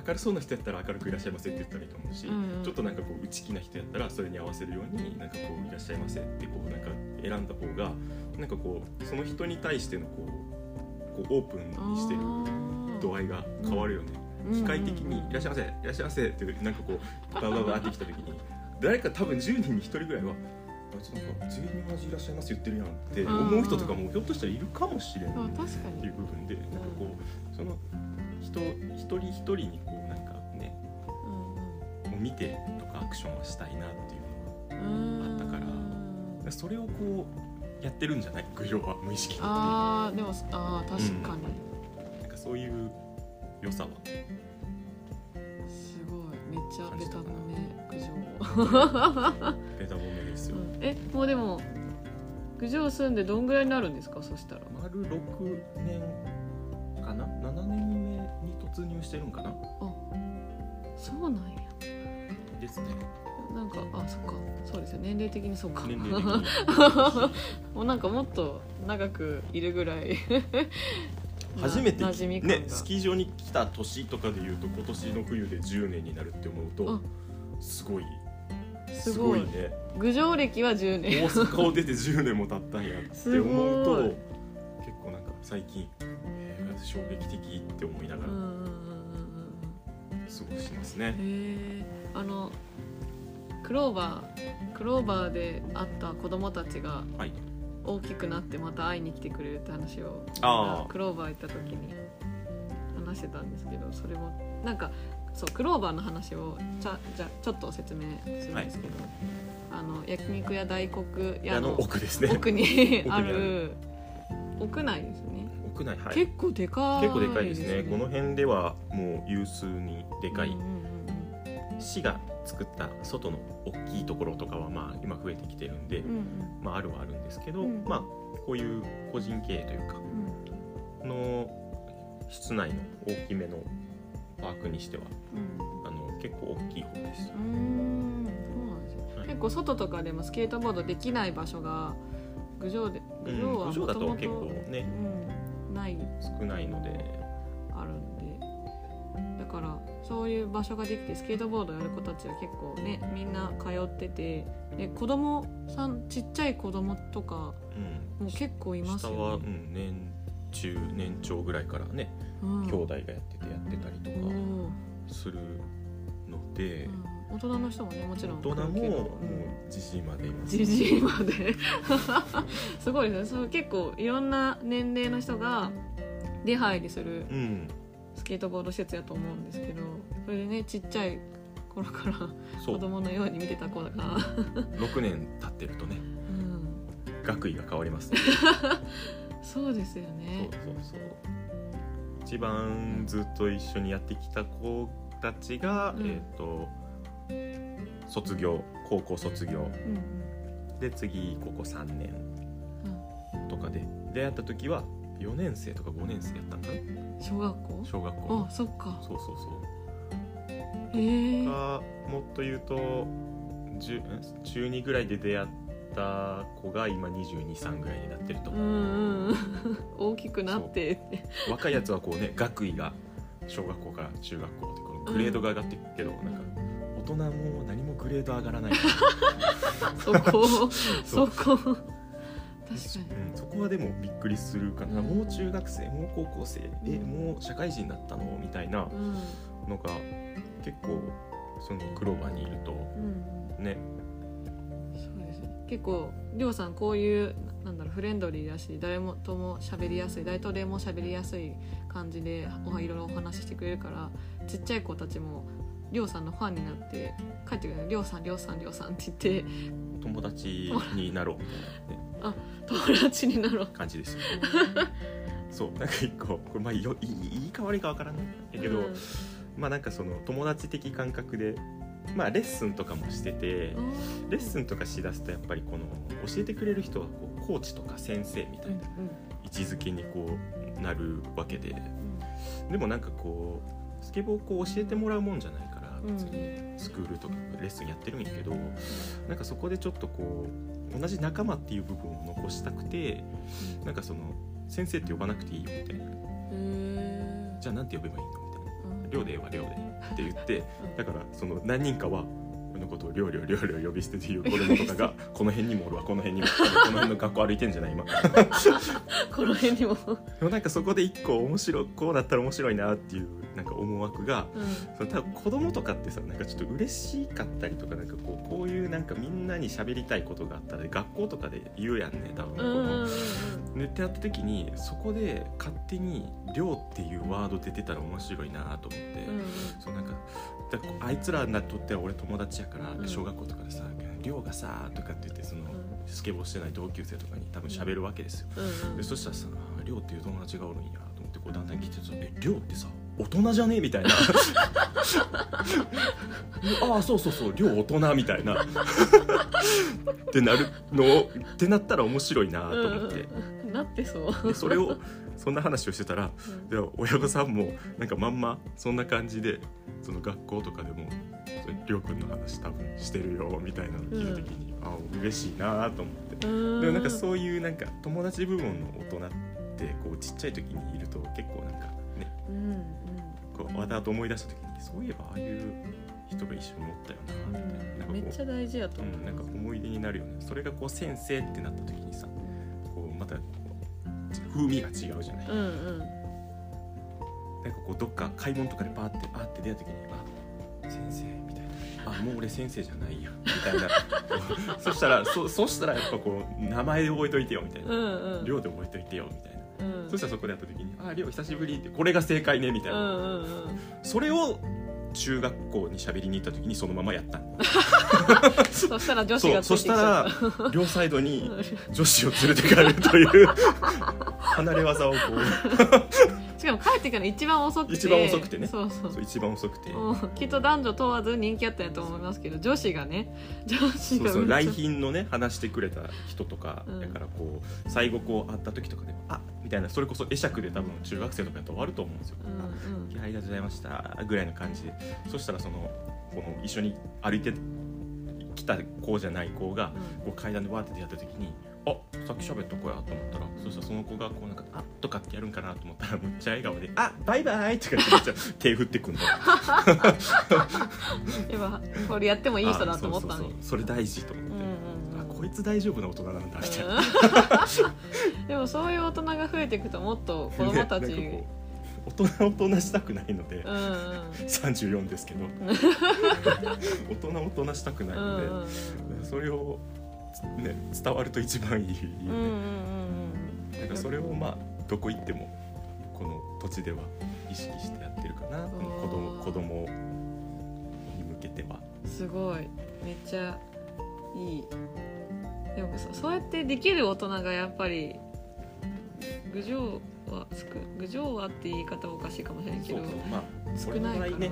明るそうな人やったら明るくいらっしゃいませって言ったらいいと思うし、うんうん。ちょっとなんかこう内気な人やったらそれに合わせるようになんかこういらっしゃいませってこうなんか選んだ方がなんかこうその人に対してのこうこうオープンにしてる度合いが変わるよね、機械的に「いらっしゃいませいらっしゃいませ」ってなんかこうババババってきた時に <laughs> 誰か多分10人に1人ぐらいは「あちょっとなんか全員同じいらっしゃいます言ってるやん」って思う人とかもひょっとしたらいるかもしれないっていう部分でなんかこうその人一人一人にこうなんかねうんもう見てとかアクションはしたいなっていうのはうんあったからうん。それをこうやってるんじゃない郡上は無意識的に。あーでもあー確かに、なんかそういう良さはすごい。めっちゃベタ褒め苦情、ベタ褒めですよ、うん。えもうでも苦情住んでどんぐらいになるんですか？そしたら。丸6年かな？7年目に突入してるんかな？そうなんや。ですね。なんかあそっか。そうですよ。年齢的にそうか。<laughs> もうなんかもっと長くいるぐらい初めてねスキー場に来た年とかでいうと今年の冬で10年になるって思うとすごいすごい。ね。郡上歴は10年。大阪を出て10年も経ったんやって思うと <laughs> 結構なんか最近、えー衝撃的って思いながら過ごしますね。あのクローバークローバーで会った子供たちがはい、大きくなってまた会いに来てくれるって話をクローバー行った時に話してたんですけどそれもなんかそうクローバーの話をちゃじゃちょっと説明するんですけど、あの焼肉屋大黒屋あのの奥ですね。奥にああるる屋内ですね、屋内はい。結構でかい結構でかいですね。この辺ではもう有数にでかい、うん市が作った外の大きいところとかはまあ今増えてきてるんで、うんうん。まああるはあるんですけど、うん。まあこういう個人経営というかうん。の室内の大きめのパークにしてはうん。あの結構大きい方です。結構外とかでもスケートボードできない場所が郡上でうん郡上はもともと結構ねうん、ない。少ないので、かからそういう場所ができてスケートボードやる子たちは結構ねみんな通っててで子供さんちっちゃい子供とかうん。も結構いますよね。下は、うん、年中年長ぐらいからね、うん。兄弟がやっててやってたりとかするので、うん。大人の人もねもちろん大人ももうじじいまで。いますじじいまで。<laughs> すごいですね。そう結構いろんな年齢の人が出入りするうんスケートボード施設やと思うんですけどそれでねちっちゃい頃から子供のように見てた子が、6年経ってるとねうん、学位が変わります、ね、<laughs> そうですよそうねそうそう。一番ずっと一緒にやってきた子たちが、うん。えっ、と卒業高校卒業。うんで次高校3年うん。とかで。出会った時は4年生とか5年生やったんかなうん、小学校？小学校。あそっか。そうそうそう。へえ。がもっと言うと10ん？中2ぐらいで出会った子が今223ぐらいになってるとう。んうんうん。<laughs> 大きくなって若いやつはこうね学位が小学校から中学校ってこのグレードが上がっていくけど、なんか大人も何もグレード上がらない。<laughs> そこ。<laughs> そこうん、そこはでもびっくりするかな、うん。もう中学生もう高校生えもう社会人になったのみたいなうん。のが結構そのクローバーにいるとうん。ね。そうですね結構りょうさんこういうなんだろうフレンドリーだし誰もとも喋りやすい誰とでも喋りやすい感じでおいろいろお話ししてくれるからちっちゃい子たちもりょうさんのファンになって帰ってくるりょうさんりょうさんりょうさんって言って友達になろうみたいな、ね、友達になろう。感じですよ <laughs> そうなんか一個これまあよいいいいか悪いかわからないけど、うん。まあなんかその友達的感覚でまあレッスンとかもしててレッスンとかしだすとやっぱりこの教えてくれる人はこうコーチとか先生みたいな位置づけにこうなるわけで。でもなんかこうスケボーをこう教えてもらうもんじゃないからうん。別にスクールとかレッスンやってるんやけどなんかそこでちょっとこう同じ仲間っていう部分を残したくてなんかその先生って呼ばなくていいよみたいな。へじゃあなんて呼べばいいのみたいな。ー寮でええわ寮でって言ってだからその何人かは俺のことを寮寮寮寮呼び捨てていう子供とかが <laughs> この辺にもおるわこの辺にも。この辺の学校歩いてんじゃない今。<laughs> この辺にも、でもなんかそこで一個面白いこうだったら面白いなっていうなんか思惑がうん。その多分子供とかってさなんかちょっと嬉しかったりとかなんかこうこういうなんかみんなに喋りたいことがあったら学校とかで言うやんね多分この。ねってやった時にそこで勝手に「寮」っていうワード出てたら面白いなと思って。うん。そうなんかだあいつらにとっては俺友達やから、うん。小学校とかでさ「寮がさ」とかって言ってその、ん。スケボーしてない同級生とかに多分喋るわけですよ、でそしたらさ「寮っていう友達がおるんや」と思ってこうだん。だん来てさ「え寮ってさ大人じゃね?」みたいなああそうそうそう寮大人みたいな。ってなるのをってなったら面白いなと思って、うん。なってそう。でそれをそんな話をしてたらうん。で親御さんもなんかまんまそんな感じでその学校とかでもりょうくんの話多分してるよみたいなの聞いた時に、あ嬉しいなと思って、うん。でもなんかそういうなんか友達部分の大人ってこうちっちゃい時にいると結構なんかねうんうん。こうわざと思い出した時にそういえばああいう人が一緒におったよなみたいな。なんかこめっちゃ大事やとう、思うん、なんか思い出になるよね。それがこう先生ってなった時にさこうまた風味が違うじゃない、うんうん。なんかこうどっか買い物とかでパーってパーって出た時に「あ先生」みたいな「あもう俺先生じゃないや」みたいな。<laughs> そしたらそそしたらやっぱこう名前で覚えといてよみたいな。うんうん「寮で覚えといてよ」みたいな、うん。そしたらそこでやった時に「あ寮久しぶり」ってこれが正解ねみたいな、うんうんうん。それを中学校に喋りに行った時にそのままやった。のそしたら女子そうそしたら <laughs> 両サイドにうん女子を連れて帰るという離れ技をこうしかも帰ってから一番遅くて。一番遅くてね。そうそう。そう一番遅くて。きっと男女問わず人気あったんやと思いますけど女子がね <laughs> 女子そうそう来賓のね話してくれた人とか、うんだからこう最後こう会った時とかで「あみたいなそれこそ会釈で多分中学生とかやったら終わると思うんですよ。うんうん。いやありがとうございましたぐらいの感じで。そしたらそのこの一緒に歩いて来た子じゃない子がこう階段でわーって出会った時にあさっき喋った子やと思ったらそしたらその子がこうなんか「あとかってやるんかなと思ったらむっちゃ笑顔で「あバイバイ!」とか言ってめっちゃ <laughs> 手振ってくんの。今これやってもいい人だと思ったあそうのにそうそう。それ大事と思って、うんうんうん。あこいつ大丈夫な大人なんだみたいな、うん。<laughs> でもそういう大人が増えていくともっと子供たち、ね大人大人したくないので、うんうん。34ですけど。<laughs> 大人大人したくないうんうん。ので、それを、ね、伝わると一番いいよね、うんうんうんなんかそれをまあどこ行ってもこの土地では意識してやってるかな子供子供に向けては。うんすごい。めっちゃいい。でもそそうやってできる大人がやっぱり郡上はつく郡上はって言い方はおかしいかもしれんけどそうそう。まあ少ないね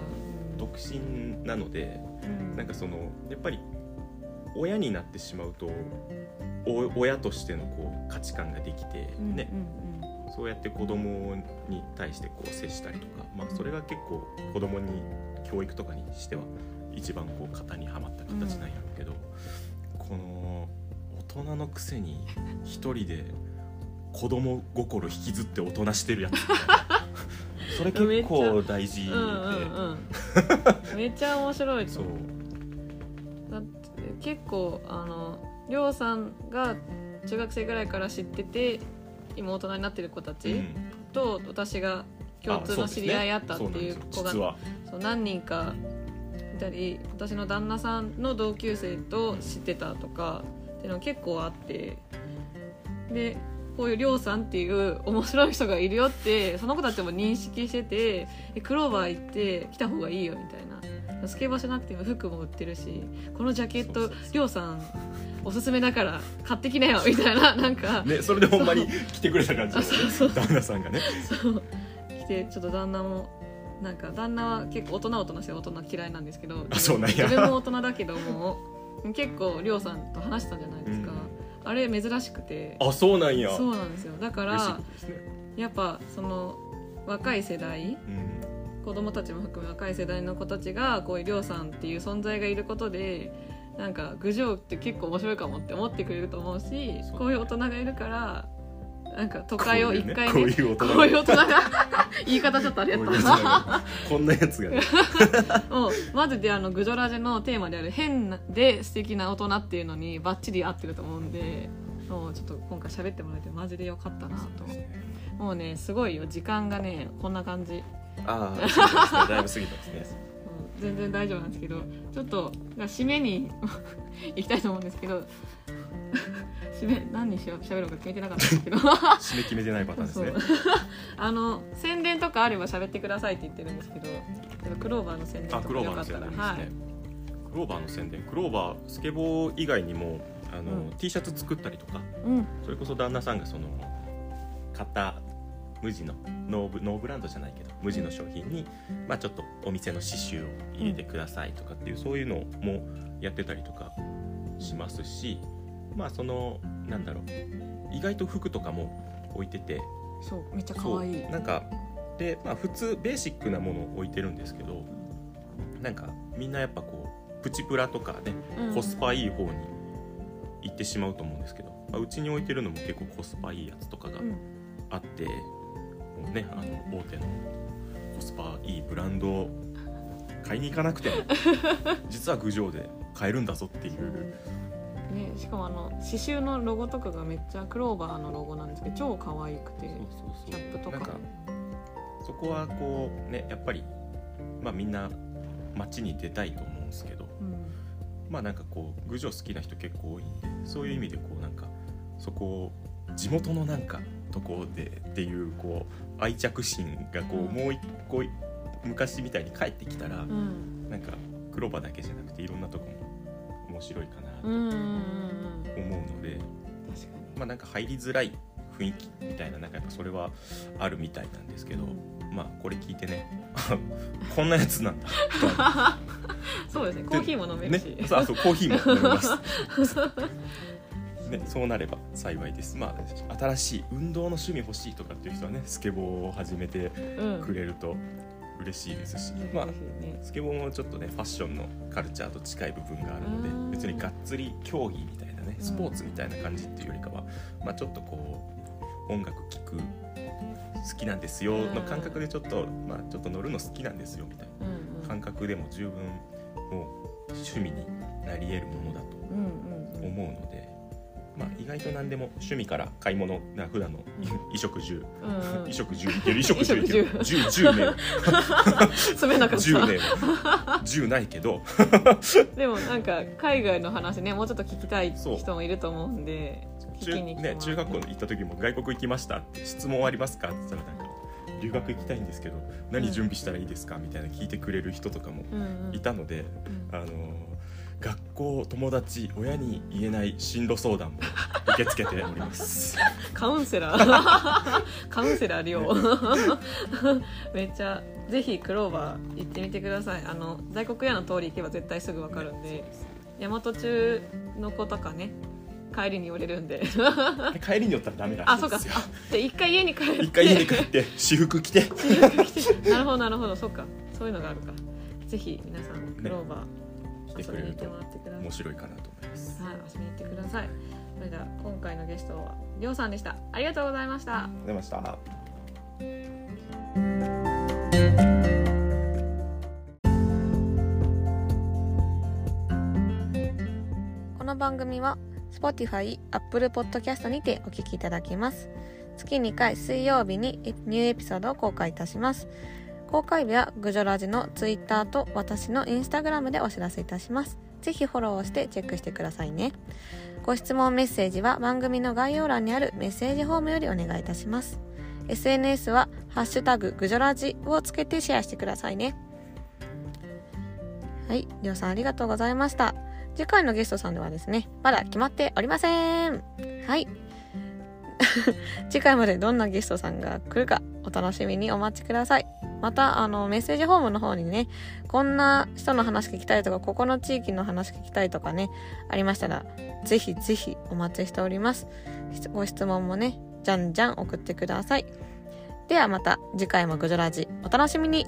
独身なのでうん。なんかそのやっぱり親になってしまうとお親としてのこう価値観ができて、うんねうん。そうやって子供に対してこう接したりとか、まあ、それが結構子供に教育とかにしては一番こう型にはまった形なんやろうけど、この大人のくせに一人で子供心引きずって大人してるやつ。<laughs> それ結構大事で、うんうんうん。めっちゃ面白いとそう結構あのりょうさんが中学生ぐらいから知ってて今大人になってる子たちうん。と私が共通の知り合いあったっていう子がそう何人かいたり私の旦那さんの同級生と知ってたとかっていうのが結構あってでこういうりょうさんっていう面白い人がいるよってその子たちも認識しててえクローバー行って来た方がいいよみたいなスケボーしなくても服も売ってるしこのジャケットりょうさんおすすめだから買ってきなよみたいななんか、<laughs> ねそれでほんまに来てくれた感じあそうそう。旦那さんがね。そう。来てちょっと旦那もなんか旦那は結構大人大人して大人嫌いなんですけどあそうなんや。自分も大人だけども結構りょうさんと話したじゃないですか、うん。あれ珍しくて。あそうなんや。そうなんですよ。だからね、やっぱその若い世代うん子供たちも含め若い世代の子たちがこういうりょうさんっていう存在がいることでなんか郡上って結構面白いかもって思ってくれると思うしこういう大人がいるからなんか都会を一回ねこういう大人が。<laughs> 言い方ちょっとあれやった。がこんなやつがね。<laughs> もうまずであのグジョラジのテーマである変で素敵な大人っていうのにバッチリ合ってると思うんでもうちょっと今回喋ってもらえてマジでよかったなと。もうねすごいよ。時間がねこんな感じ、ああそうですね。だいぶ過ぎてますね。うん全然大丈夫なんですけどちょっと締めに行きたいと思うんですけど締め何にしよう喋るのか決めてなかったんですけど。締め決めてないパターンですね。あの宣伝とかあれば喋ってくださいって言ってるんですけどクローバーの宣伝とあクローバーかよかの宣伝はい。クローバーの宣伝。クローバースケボー以外にもあの、うん。T シャツ作ったりとかうん。それこそ旦那さんがその買った無地のノーブノーブランドじゃないけど無地の商品に、まあ、ちょっとお店の刺繍を入れてくださいとかっていう、そういうのもやってたりとかしますしまあそのなんだろう意外と服とかも置いててそうめっちゃ可愛い。なんかでまあ普通ベーシックなものを置いてるんですけどなんかみんなやっぱこうプチプラとかねうん。コスパいい方に行ってしまうと思うんですけど、まあ、うちに置いてるのも結構コスパいいやつとかがうん。あって、もうねあの大手のコスパいいブランドを買いに行かなくても <laughs> 実は郡上で買えるんだぞっていう。ね、しかもあの刺繍のロゴとかがめっちゃクローバーのロゴなんですけど超可愛くてキャップとか。かそこはこうねやっぱりまあみんな街に出たいと思うんですけどうん。まあなんかこう郡上好きな人結構多いんでそういう意味でこうなんかそこを地元のなんかとこでっていうこう愛着心がこう、うん。もう一個昔みたいに帰ってきたら、うん。なんか黒場だけじゃなくていろんなとこも面白いかなとうんうんうんうん。思うので、まあなんか入りづらい雰囲気みたいななんかやっぱそれはあるみたいなんですけど、にまあこれ聞いてね <laughs> こんなやつなんだ。<laughs> そうですね。コーヒーも飲めるね。し、そうあそうコーヒーも飲めます <laughs> ね、そうなれば幸いです。まあ新しい運動の趣味欲しいとかっていう人はねスケボーを始めてうん。くれると嬉しいですし、まあぜひね。スケボーもちょっとねファッションのカルチャーと近い部分があるのでうん。別にがっつり競技みたいなねうん。スポーツみたいな感じっていうよりかは、まあ、ちょっとこう音楽聴く好きなんですよの感覚でちょっと、まあ、ちょっと乗るの好きなんですよみたいうんうん。な感覚でも十分もう趣味になり得るものだとうんうんうん。思うので、まあ、意外と何でも趣味から買い物な普段の衣食住。うん。うん衣食住。いける衣食住いける <laughs> 衣食10 10ね詰めなかった。10ね10ないけど。<laughs> でもなんか海外の話ね。もうちょっと聞きたい人もいると思うんで聞中,、きにね、中学校に行った時も外国行きましたって質問ありますかって言ったらなんか留学行きたいんですけど何準備したらいいですかみたいな聞いてくれる人とかもうんうんいたので、うん。あの学校友達親に言えない進路相談も受け付けております。<laughs> カウンセラー。<laughs> カウンセラー亮 <laughs> めっちゃぜひクローバー行ってみてください。あの大黒屋の通り行けば絶対すぐ分かるんで大和中の子とかね帰りに寄れるんで。帰りに寄ったらダメらあそうか。で一回家に帰って。一回家に帰って私服着て。なるほどなるほど。そうか。そういうのがあるか。ぜひ皆さんクローバー遊びに行ってくれると面白いかなと思います。はい遊びに行ってください。それでは今回のゲストはりょうさんでした。ありがとうございました。ありがとうございました。この番組は Spotify、Apple Podcast にてお聞きいただけます。月2回水曜日にニューエピソードを公開いたします。公開日はグジョラジの Twitter と私の Instagram でお知らせいたします。ぜひフォローをしてチェックしてくださいね。ご質問メッセージは番組の概要欄にあるメッセージフォームよりお願いいたします。SNS はハッシュタググジョラジをつけてシェアしてくださいね。はい、りょうさんありがとうございました。次回のゲストさんではですね、まだ決まっておりません。はい。<laughs> 次回までどんなゲストさんが来るかお楽しみにお待ちください。また、あの、メッセージフォームの方にね、こんな人の話聞きたいとか、ここの地域の話聞きたいとかね、ありましたら、ぜひぜひお待ちしております。ご質問もね、じゃんじゃん送ってください。ではまた次回もグジョラジお楽しみに